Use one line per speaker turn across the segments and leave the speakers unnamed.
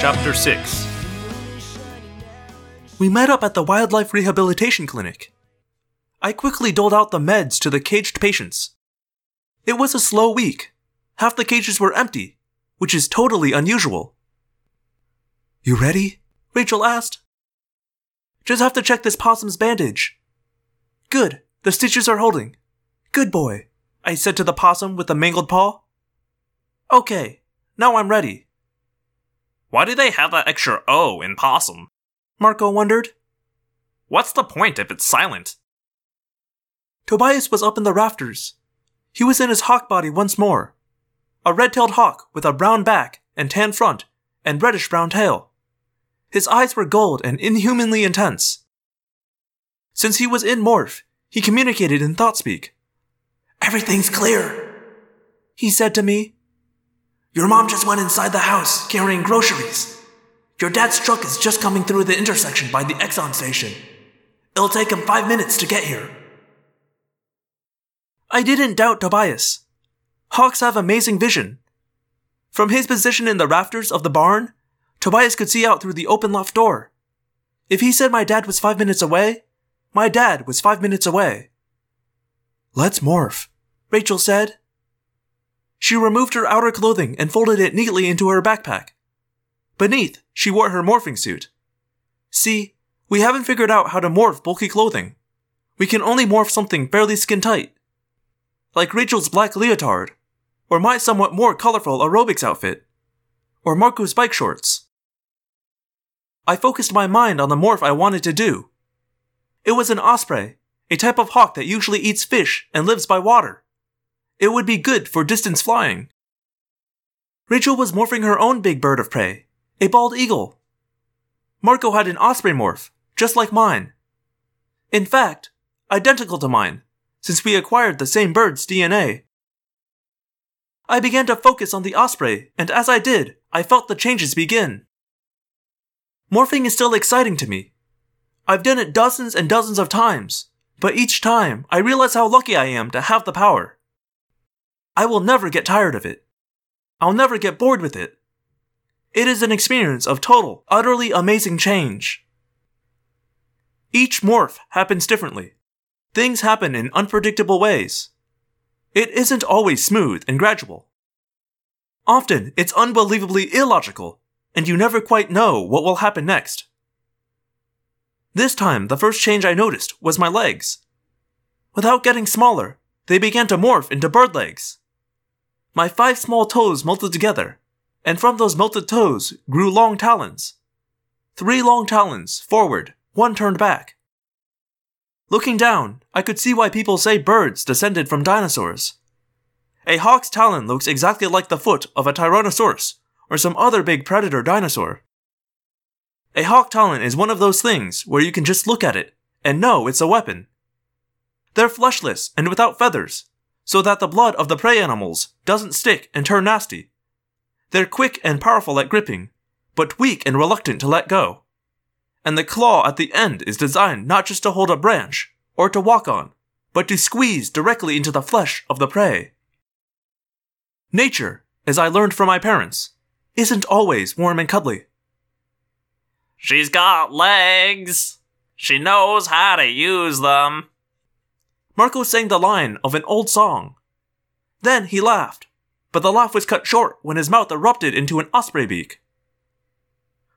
Chapter 6 We met up at the Wildlife Rehabilitation Clinic. I quickly doled out the meds to the caged patients. It was a slow week. Half the cages were empty, which is totally unusual. You ready? Rachel asked. Just have to check this possum's bandage. Good, the stitches are holding. Good boy, I said to the possum with the mangled paw. Okay, now I'm ready.
Why do they have that extra O in possum?
Marco wondered.
What's the point if it's silent?
Tobias was up in the rafters. He was in his hawk body once more. A red tailed hawk with a brown back and tan front and reddish brown tail. His eyes were gold and inhumanly intense. Since he was in morph, he communicated in thought speak. Everything's clear, he said to me. Your mom just went inside the house carrying groceries. Your dad's truck is just coming through the intersection by the Exxon station. It'll take him five minutes to get here. I didn't doubt Tobias. Hawks have amazing vision. From his position in the rafters of the barn, Tobias could see out through the open loft door. If he said my dad was five minutes away, my dad was five minutes away. Let's morph, Rachel said. She removed her outer clothing and folded it neatly into her backpack. Beneath, she wore her morphing suit. See, we haven't figured out how to morph bulky clothing. We can only morph something barely skin tight. Like Rachel's black leotard, or my somewhat more colorful aerobics outfit, or Marco's bike shorts. I focused my mind on the morph I wanted to do. It was an osprey, a type of hawk that usually eats fish and lives by water. It would be good for distance flying. Rachel was morphing her own big bird of prey, a bald eagle. Marco had an osprey morph, just like mine. In fact, identical to mine, since we acquired the same bird's DNA. I began to focus on the osprey, and as I did, I felt the changes begin. Morphing is still exciting to me. I've done it dozens and dozens of times, but each time I realize how lucky I am to have the power. I will never get tired of it. I'll never get bored with it. It is an experience of total, utterly amazing change. Each morph happens differently. Things happen in unpredictable ways. It isn't always smooth and gradual. Often, it's unbelievably illogical, and you never quite know what will happen next. This time, the first change I noticed was my legs. Without getting smaller, they began to morph into bird legs. My five small toes melted together, and from those melted toes grew long talons. Three long talons, forward, one turned back. Looking down, I could see why people say birds descended from dinosaurs. A hawk's talon looks exactly like the foot of a Tyrannosaurus or some other big predator dinosaur. A hawk talon is one of those things where you can just look at it and know it's a weapon. They're fleshless and without feathers, so that the blood of the prey animals doesn't stick and turn nasty. They're quick and powerful at gripping, but weak and reluctant to let go. And the claw at the end is designed not just to hold a branch or to walk on, but to squeeze directly into the flesh of the prey. Nature, as I learned from my parents, isn't always warm and cuddly.
She's got legs. She knows how to use them.
Marco sang the line of an old song. Then he laughed, but the laugh was cut short when his mouth erupted into an osprey beak.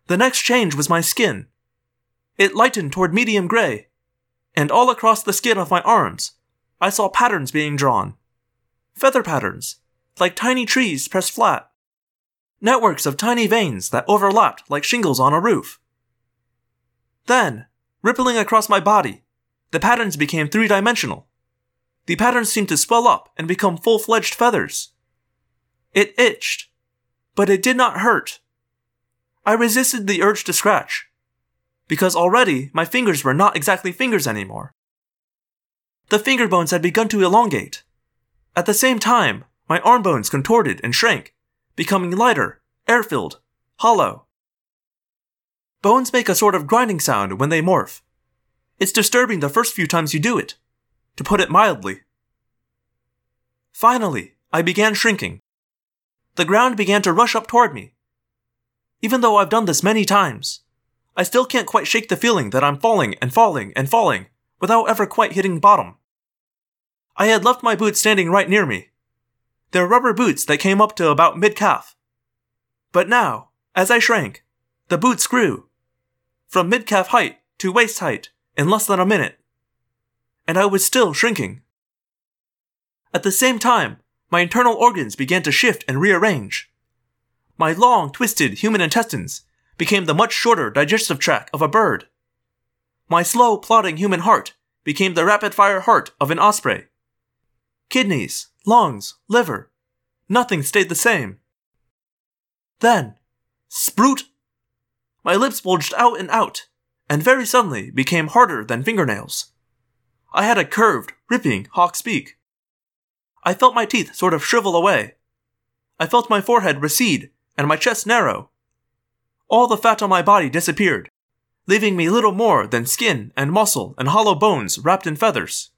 The next change was my skin. It lightened toward medium gray, and all across the skin of my arms, I saw patterns being drawn. Feather patterns, like tiny trees pressed flat. Networks of tiny veins that overlapped like shingles on a roof. Then, rippling across my body, the patterns became three dimensional. The patterns seemed to swell up and become full fledged feathers. It itched, but it did not hurt. I resisted the urge to scratch, because already my fingers were not exactly fingers anymore. The finger bones had begun to elongate. At the same time, my arm bones contorted and shrank, becoming lighter, air filled, hollow. Bones make a sort of grinding sound when they morph. It's disturbing the first few times you do it, to put it mildly. Finally, I began shrinking. The ground began to rush up toward me. Even though I've done this many times, I still can't quite shake the feeling that I'm falling and falling and falling without ever quite hitting bottom. I had left my boots standing right near me. They're rubber boots that came up to about mid calf. But now, as I shrank, the boots grew from mid calf height to waist height in less than a minute. And I was still shrinking. At the same time, my internal organs began to shift and rearrange. My long, twisted human intestines became the much shorter digestive tract of a bird. My slow, plodding human heart became the rapid fire heart of an osprey. Kidneys, lungs, liver, nothing stayed the same. Then, sprout! My lips bulged out and out, and very suddenly became harder than fingernails. I had a curved, ripping hawk's beak. I felt my teeth sort of shrivel away. I felt my forehead recede and my chest narrow. All the fat on my body disappeared, leaving me little more than skin and muscle and hollow bones wrapped in feathers.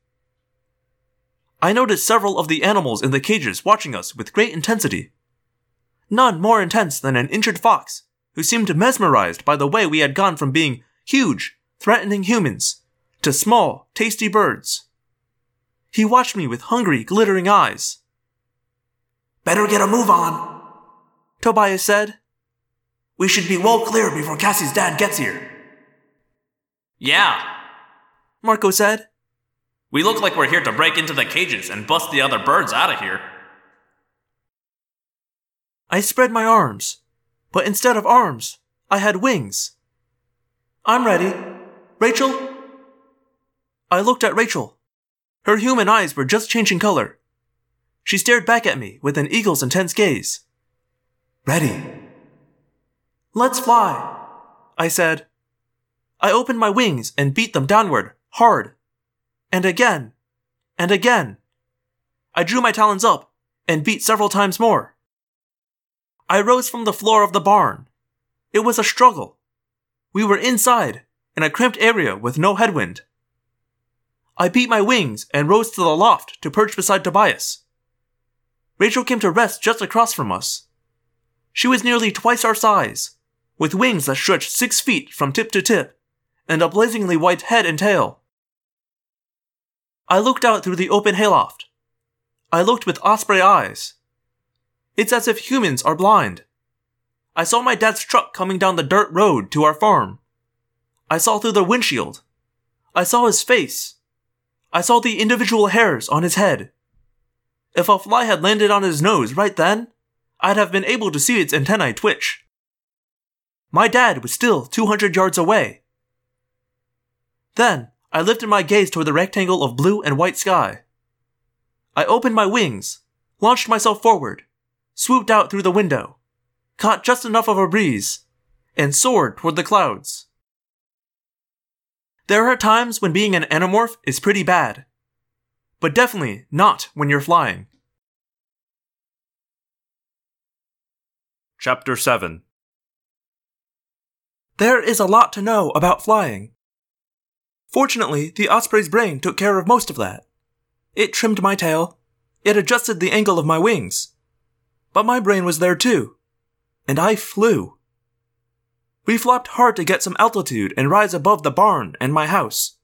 I noticed several of the animals in the cages watching us with great intensity. None more intense than an injured fox, who seemed mesmerized by the way we had gone from being huge, threatening humans to small, tasty birds. He watched me with hungry, glittering eyes.
Better get a move on,
Tobias said.
We should be well clear before Cassie's dad gets here.
Yeah,
Marco said.
we look like we're here to break into the cages and bust the other birds out of here.
I spread my arms, but instead of arms, I had wings. I'm ready. Rachel? I looked at Rachel. Her human eyes were just changing color. She stared back at me with an eagle's intense gaze.
Ready.
Let's fly, I said. I opened my wings and beat them downward, hard. And again. And again. I drew my talons up and beat several times more. I rose from the floor of the barn. It was a struggle. We were inside, in a cramped area with no headwind. I beat my wings and rose to the loft to perch beside Tobias. Rachel came to rest just across from us. She was nearly twice our size, with wings that stretched six feet from tip to tip, and a blazingly white head and tail. I looked out through the open hayloft. I looked with osprey eyes. It's as if humans are blind. I saw my dad's truck coming down the dirt road to our farm. I saw through the windshield. I saw his face. I saw the individual hairs on his head. If a fly had landed on his nose right then, I'd have been able to see its antennae twitch. My dad was still 200 yards away. Then, I lifted my gaze toward the rectangle of blue and white sky. I opened my wings, launched myself forward, swooped out through the window, caught just enough of a breeze, and soared toward the clouds. There are times when being an Animorph is pretty bad, but definitely not when you're flying. Chapter 7 There is a lot to know about flying. Fortunately, the osprey's brain took care of most of that. It trimmed my tail, it adjusted the angle of my wings. But my brain was there too, and I flew. We flopped hard to get some altitude and rise above the barn and my house.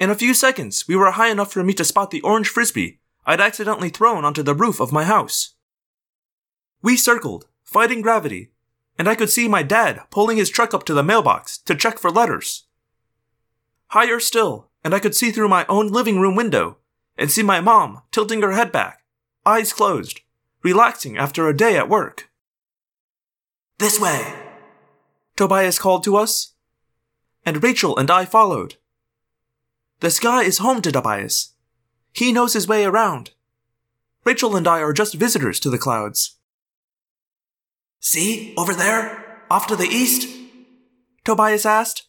In a few seconds, we were high enough for me to spot the orange frisbee I'd accidentally thrown onto the roof of my house. We circled, fighting gravity, and I could see my dad pulling his truck up to the mailbox to check for letters. Higher still, and I could see through my own living room window and see my mom tilting her head back, eyes closed, relaxing after a day at work.
This way.
Tobias called to us, and Rachel and I followed. The sky is home to Tobias. He knows his way around. Rachel and I are just visitors to the clouds.
See, over there, off to the east?
Tobias asked.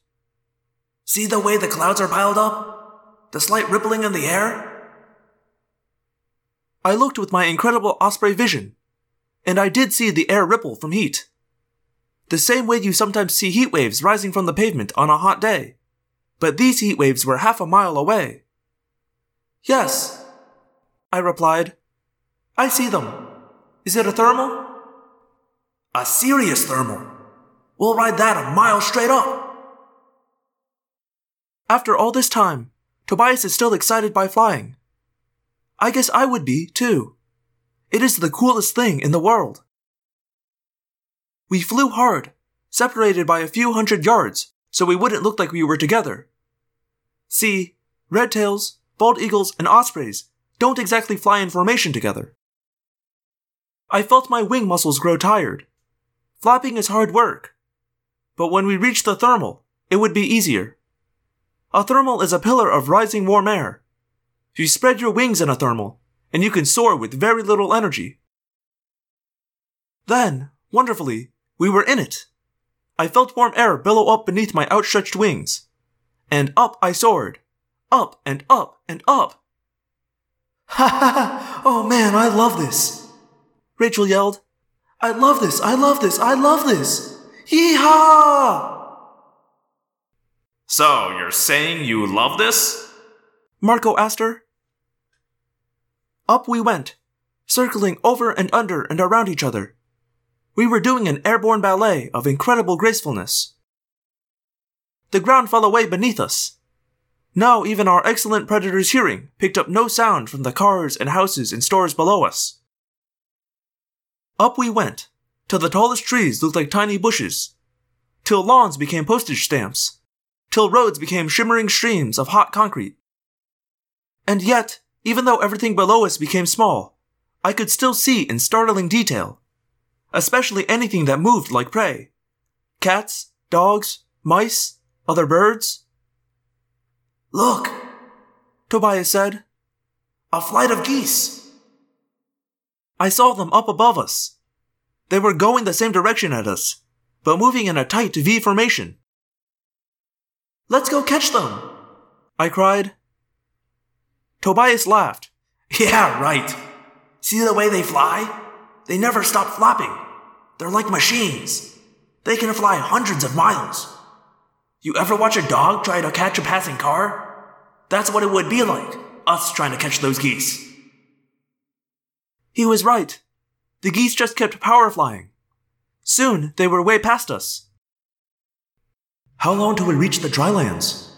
See the way the clouds are piled up? The slight rippling in the air?
I looked with my incredible Osprey vision, and I did see the air ripple from heat. The same way you sometimes see heat waves rising from the pavement on a hot day. But these heat waves were half a mile away. Yes, I replied. I see them. Is it a thermal?
A serious thermal. We'll ride that a mile straight up.
After all this time, Tobias is still excited by flying. I guess I would be, too. It is the coolest thing in the world. We flew hard, separated by a few hundred yards, so we wouldn't look like we were together. See, red tails, bald eagles, and ospreys don't exactly fly in formation together. I felt my wing muscles grow tired. Flapping is hard work. But when we reach the thermal, it would be easier. A thermal is a pillar of rising warm air. You spread your wings in a thermal, and you can soar with very little energy. Then, wonderfully, we were in it. I felt warm air billow up beneath my outstretched wings. And up I soared. Up and up and up.
Ha ha ha! Oh man, I love this.
Rachel yelled.
I love this, I love this, I love this. Yeehaw!
So, you're saying you love this?
Marco asked her. Up we went, circling over and under and around each other. We were doing an airborne ballet of incredible gracefulness. The ground fell away beneath us. Now even our excellent predator's hearing picked up no sound from the cars and houses and stores below us. Up we went, till the tallest trees looked like tiny bushes, till lawns became postage stamps, till roads became shimmering streams of hot concrete. And yet, even though everything below us became small, I could still see in startling detail, especially anything that moved like prey cats, dogs, mice, other birds.
Look,
Tobias said.
a flight of geese.
I saw them up above us. They were going the same direction at us, but moving in a tight V formation.
Let's go catch them.
I cried. Tobias laughed.
Yeah, right. See the way they fly? They never stop flapping. They're like machines. They can fly hundreds of miles. You ever watch a dog try to catch a passing car? That's what it would be like, us trying to catch those geese.
He was right. The geese just kept power flying. Soon they were way past us.
How long till we reach the drylands?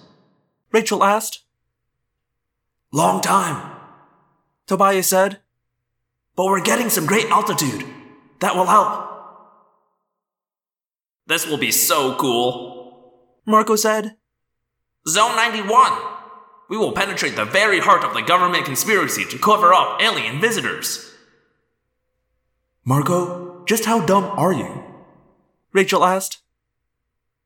Rachel asked.
Long time.
Tobias said.
But we're getting some great altitude. That will help.
This will be so cool.
Marco said.
Zone 91. We will penetrate the very heart of the government conspiracy to cover up alien visitors.
Marco, just how dumb are you?
Rachel asked.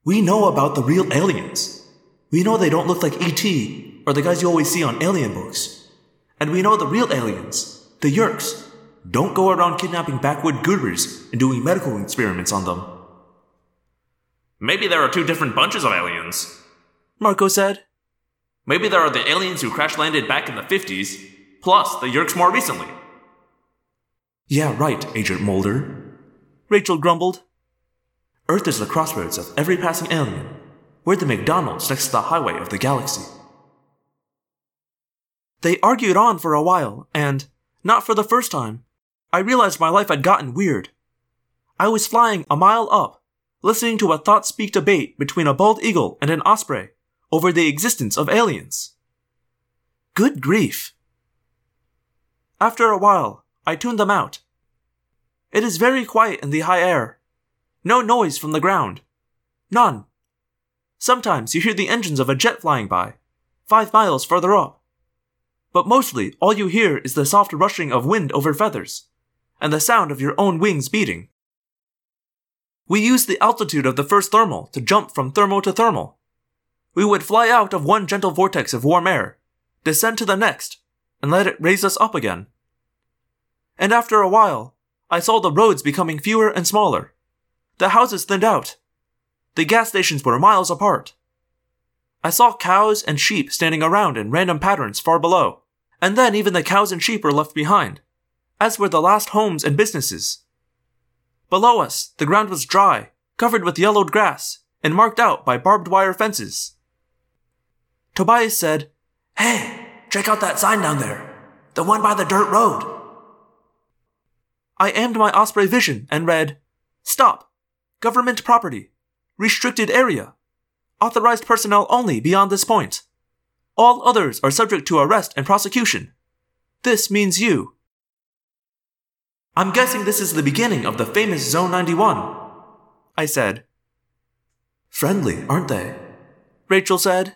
We know about the real aliens. We know they don't look like E.T. or the guys you always see on alien books. And we know the real aliens, the Yeerks, don't go around kidnapping backwood gurus and doing medical experiments on them.
Maybe there are two different bunches of aliens.
Marco said.
Maybe there are the aliens who crash landed back in the 50s, plus the Yeerks more recently.
Yeah, right, Agent Mulder.
Rachel grumbled.
Earth is the crossroads of every passing alien. We're the McDonald's next to the highway of the galaxy.
They argued on for a while, and, not for the first time, I realized my life had gotten weird. I was flying a mile up, listening to a thought speak debate between a bald eagle and an osprey over the existence of aliens. Good grief. After a while, I tuned them out. It is very quiet in the high air. No noise from the ground. None. Sometimes you hear the engines of a jet flying by, five miles further up. But mostly all you hear is the soft rushing of wind over feathers, and the sound of your own wings beating. We used the altitude of the first thermal to jump from thermal to thermal. We would fly out of one gentle vortex of warm air, descend to the next, and let it raise us up again. And after a while, I saw the roads becoming fewer and smaller. The houses thinned out. The gas stations were miles apart. I saw cows and sheep standing around in random patterns far below, and then even the cows and sheep were left behind, as were the last homes and businesses. Below us, the ground was dry, covered with yellowed grass, and marked out by barbed wire fences. Tobias said,
Hey, check out that sign down there. The one by the dirt road.
I aimed my Osprey vision and read, Stop! Government property. Restricted area. Authorized personnel only beyond this point. All others are subject to arrest and prosecution. This means you. I'm guessing this is the beginning of the famous Zone 91. I said. Friendly, aren't they? Rachel said.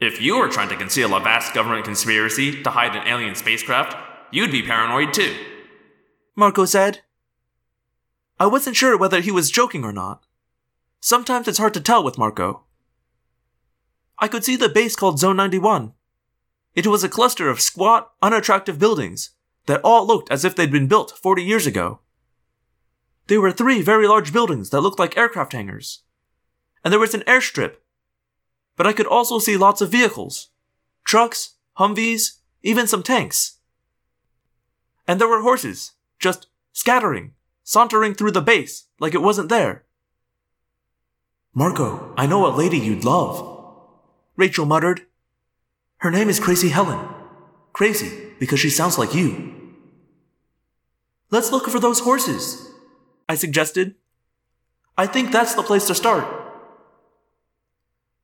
If you were trying to conceal a vast government conspiracy to hide an alien spacecraft, you'd be paranoid too.
Marco said. I wasn't sure whether he was joking or not. Sometimes it's hard to tell with Marco. I could see the base called Zone 91. It was a cluster of squat, unattractive buildings that all looked as if they'd been built 40 years ago. There were three very large buildings that looked like aircraft hangars. And there was an airstrip. But I could also see lots of vehicles trucks, Humvees, even some tanks. And there were horses, just scattering, sauntering through the base like it wasn't there. Marco, I know a lady you'd love. Rachel muttered. Her name is Crazy Helen. Crazy because she sounds like you. Let's look for those horses, I suggested. I think that's the place to start.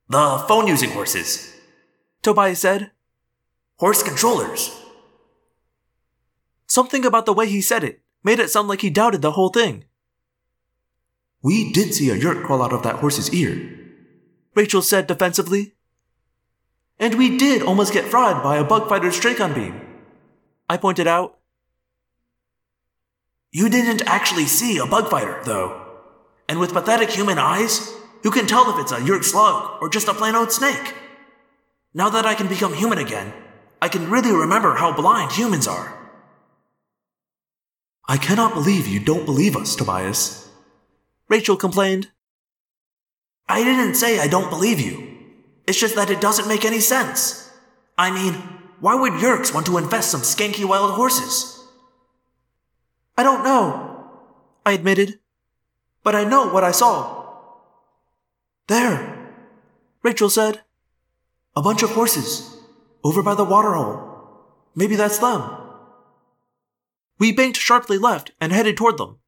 The phone using horses.
Tobias said.
Horse controllers.
Something about the way he said it made it sound like he doubted the whole thing. We did see a Yeerk crawl out of that horse's ear, Rachel said defensively. And we did almost get fried by a bug fighter's Dracon beam, I pointed out.
You didn't actually see a bug fighter, though. And with pathetic human eyes, who can tell if it's a Yeerk slug or just a plain old snake? Now that I can become human again, I can really remember how blind humans are.
I cannot believe you don't believe us, Tobias. Rachel complained.
I didn't say I don't believe you. It's just that it doesn't make any sense. I mean, why would Yeerks want to invest some skanky wild horses?
I don't know, I admitted. But I know what I saw. There, Rachel said. A bunch of horses, over by the waterhole. Maybe that's them. We banked sharply left and headed toward them.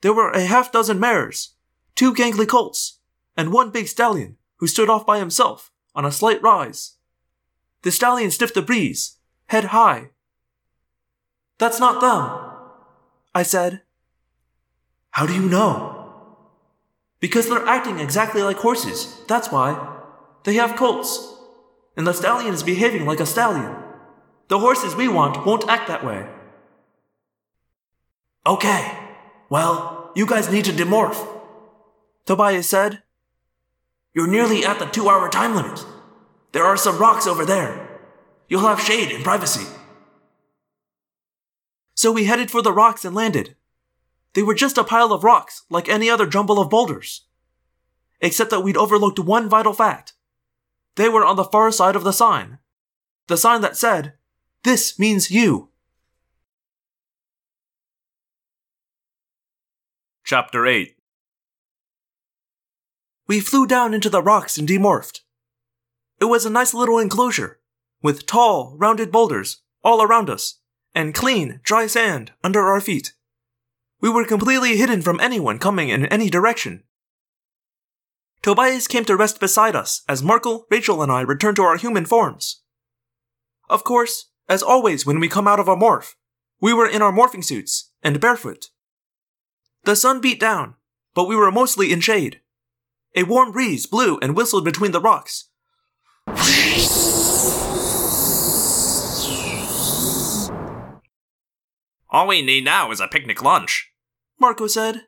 There were a half dozen mares, two gangly colts, and one big stallion who stood off by himself on a slight rise. The stallion sniffed the breeze, head high. That's not them, I said. How do you know? Because they're acting exactly like horses, that's why. They have colts. And the stallion is behaving like a stallion. The horses we want won't act that way.
Okay. Well, you guys need to demorph.
Tobias said.
You're nearly at the two hour time limit. There are some rocks over there. You'll have shade and privacy.
So we headed for the rocks and landed. They were just a pile of rocks, like any other jumble of boulders. Except that we'd overlooked one vital fact. They were on the far side of the sign. The sign that said, This means you. Chapter 8 We flew down into the rocks and demorphed. It was a nice little enclosure, with tall, rounded boulders all around us, and clean, dry sand under our feet. We were completely hidden from anyone coming in any direction. Tobias came to rest beside us as Marco, Rachel, and I returned to our human forms. Of course, as always when we come out of a morph, we were in our morphing suits and barefoot. The sun beat down, but we were mostly in shade. A warm breeze blew and whistled between the rocks.
All we need now is a picnic lunch.
Marco said.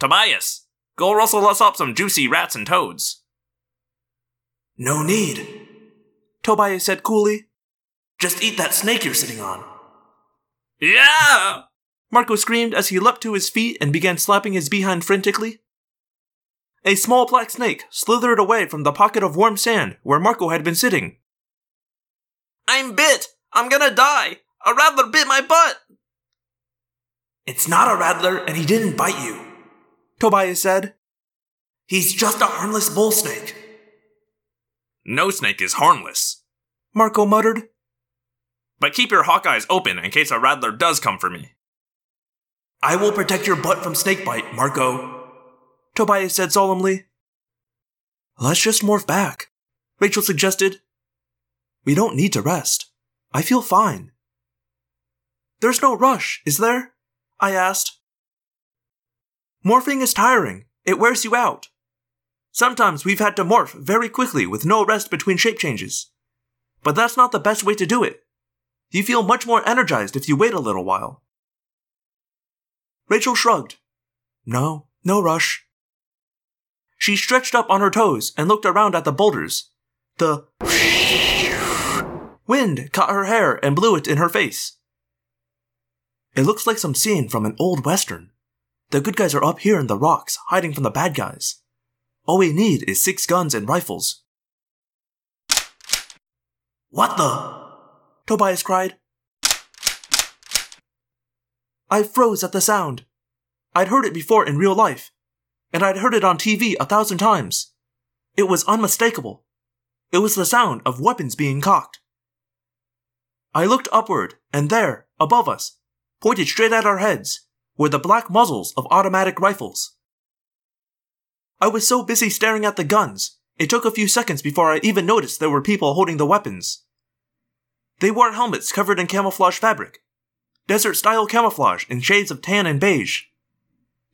Tobias, go rustle us up some juicy rats and toads.
No need.
Tobias said coolly.
Just eat that snake you're sitting on.
Yeah!
Marco screamed as he leapt to his feet and began slapping his behind frantically. A small black snake slithered away from the pocket of warm sand where Marco had been sitting.
I'm bit! I'm gonna die! A rattler bit my butt!
It's not a rattler, and he didn't bite you.
Tobias said.
He's just a harmless bull snake.
No snake is harmless.
Marco muttered.
But keep your hawk eyes open in case a rattler does come for me.
I will protect your butt from snakebite, Marco.
Tobias said solemnly. Let's just morph back, Rachel suggested. We don't need to rest. I feel fine. There's no rush, is there? I asked. Morphing is tiring. It wears you out. Sometimes we've had to morph very quickly with no rest between shape changes. But that's not the best way to do it. You feel much more energized if you wait a little while. Rachel shrugged. No, no rush. She stretched up on her toes and looked around at the boulders. The wind caught her hair and blew it in her face. It looks like some scene from an old western. The good guys are up here in the rocks, hiding from the bad guys. All we need is six guns and rifles.
What the?
Tobias cried. I froze at the sound. I'd heard it before in real life, and I'd heard it on TV a thousand times. It was unmistakable. It was the sound of weapons being cocked. I looked upward, and there, above us, pointed straight at our heads, were the black muzzles of automatic rifles. I was so busy staring at the guns, it took a few seconds before I even noticed there were people holding the weapons. They wore helmets covered in camouflage fabric, desert style camouflage in shades of tan and beige.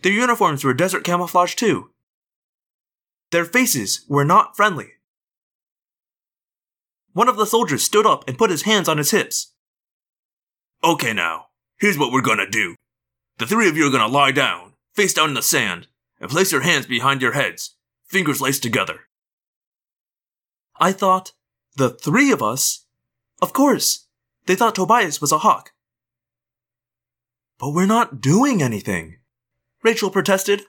Their uniforms were desert camouflage too. Their faces were not friendly. One of the soldiers stood up and put his hands on his hips.
Okay, now, here's what we're gonna do. The three of you are gonna lie down, face down in the sand, and place your hands behind your heads, fingers laced together.
I thought, the three of us? Of course, they thought Tobias was a hawk. But we're not doing anything, Rachel protested,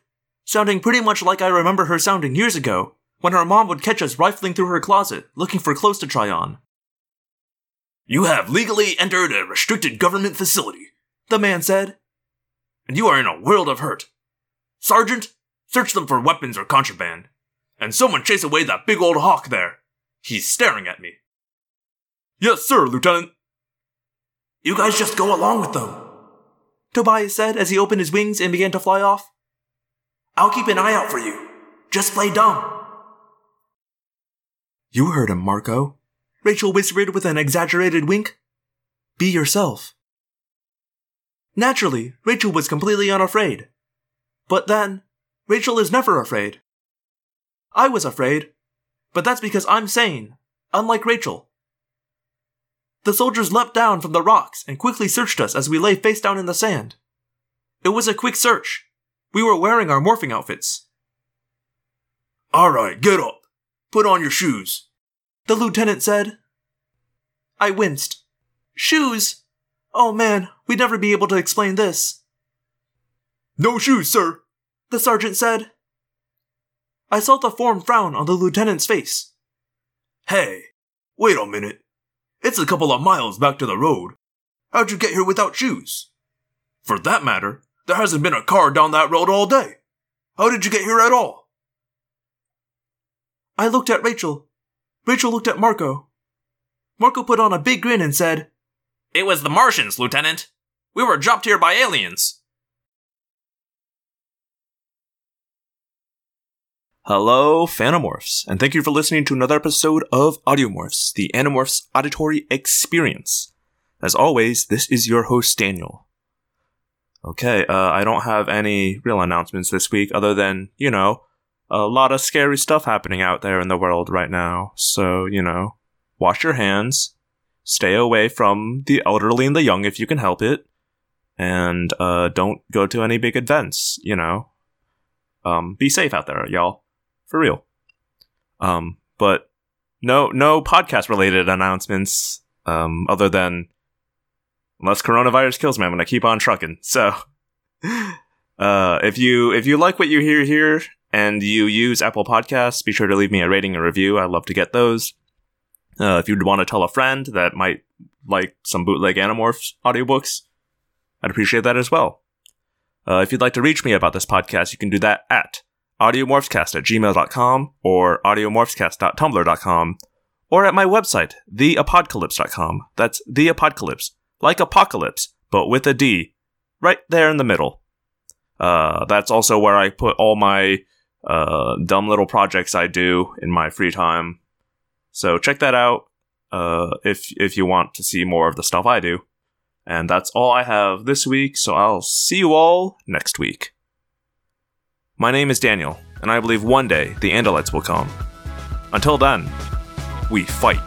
sounding pretty much like I remember her sounding years ago when her mom would catch us rifling through her closet looking for clothes to try on.
You have legally entered a restricted government facility,
The man said.
and you are in a world of hurt. Sergeant, search them for weapons or contraband. And someone chase away that big old hawk there. He's staring at me. Yes, sir, Lieutenant.
You guys just go along with them.
Tobias said as he opened his wings and began to fly off.
I'll keep an eye out for you. Just play dumb.
You heard him, Marco. Rachel whispered with an exaggerated wink. Be yourself. Naturally, Rachel was completely unafraid. But then, Rachel is never afraid. I was afraid, but that's because I'm sane, unlike Rachel. The soldiers leapt down from the rocks and quickly searched us as we lay face down in the sand. It was a quick search. We were wearing our morphing outfits.
Alright, get up. Put on your shoes.
The lieutenant said. I winced. Shoes? Oh man, we'd never be able to explain this.
No shoes, sir.
The sergeant said. I saw the form frown on the lieutenant's face.
Hey, wait a minute. It's a couple of miles back to the road. How'd you get here without shoes? For that matter, there hasn't been a car down that road all day. How did you get here at all?
I looked at Rachel. Rachel looked at Marco. Marco put on a big grin and said,
It was the Martians, Lieutenant. We were dropped here by aliens.
Hello, Phantomorphs, and thank you for listening to another episode of Audiomorphs, the Animorphs auditory experience. As always, this is your host, Daniel. Okay, uh, I don't have any real announcements this week other than, you know, a lot of scary stuff happening out there in the world right now. So, you know, wash your hands, stay away from the elderly and the young if you can help it, and uh, don't go to any big events, you know. Um, be safe out there, y'all. For real. Um, but no, no podcast related announcements. Um, other than unless coronavirus kills me, I'm gonna keep on trucking. So, uh, if you if you like what you hear here and you use Apple Podcasts, be sure to leave me a rating and review. I'd love to get those. Uh, if you'd want to tell a friend that might like some bootleg Animorphs audiobooks, I'd appreciate that as well. Uh, if you'd like to reach me about this podcast, you can do that at audiomorphscast at gmail.com or audiomorphscast.tumblr.com or at my website, theapodcalypse.com. That's the apocalypse, like apocalypse, but with a D, right there in the middle. Uh, that's also where I put all my uh, dumb little projects I do in my free time. So check that out uh, if if you want to see more of the stuff I do. And that's all I have this week, so I'll see you all next week. My name is Daniel, and I believe one day the Andalites will come. Until then, we fight.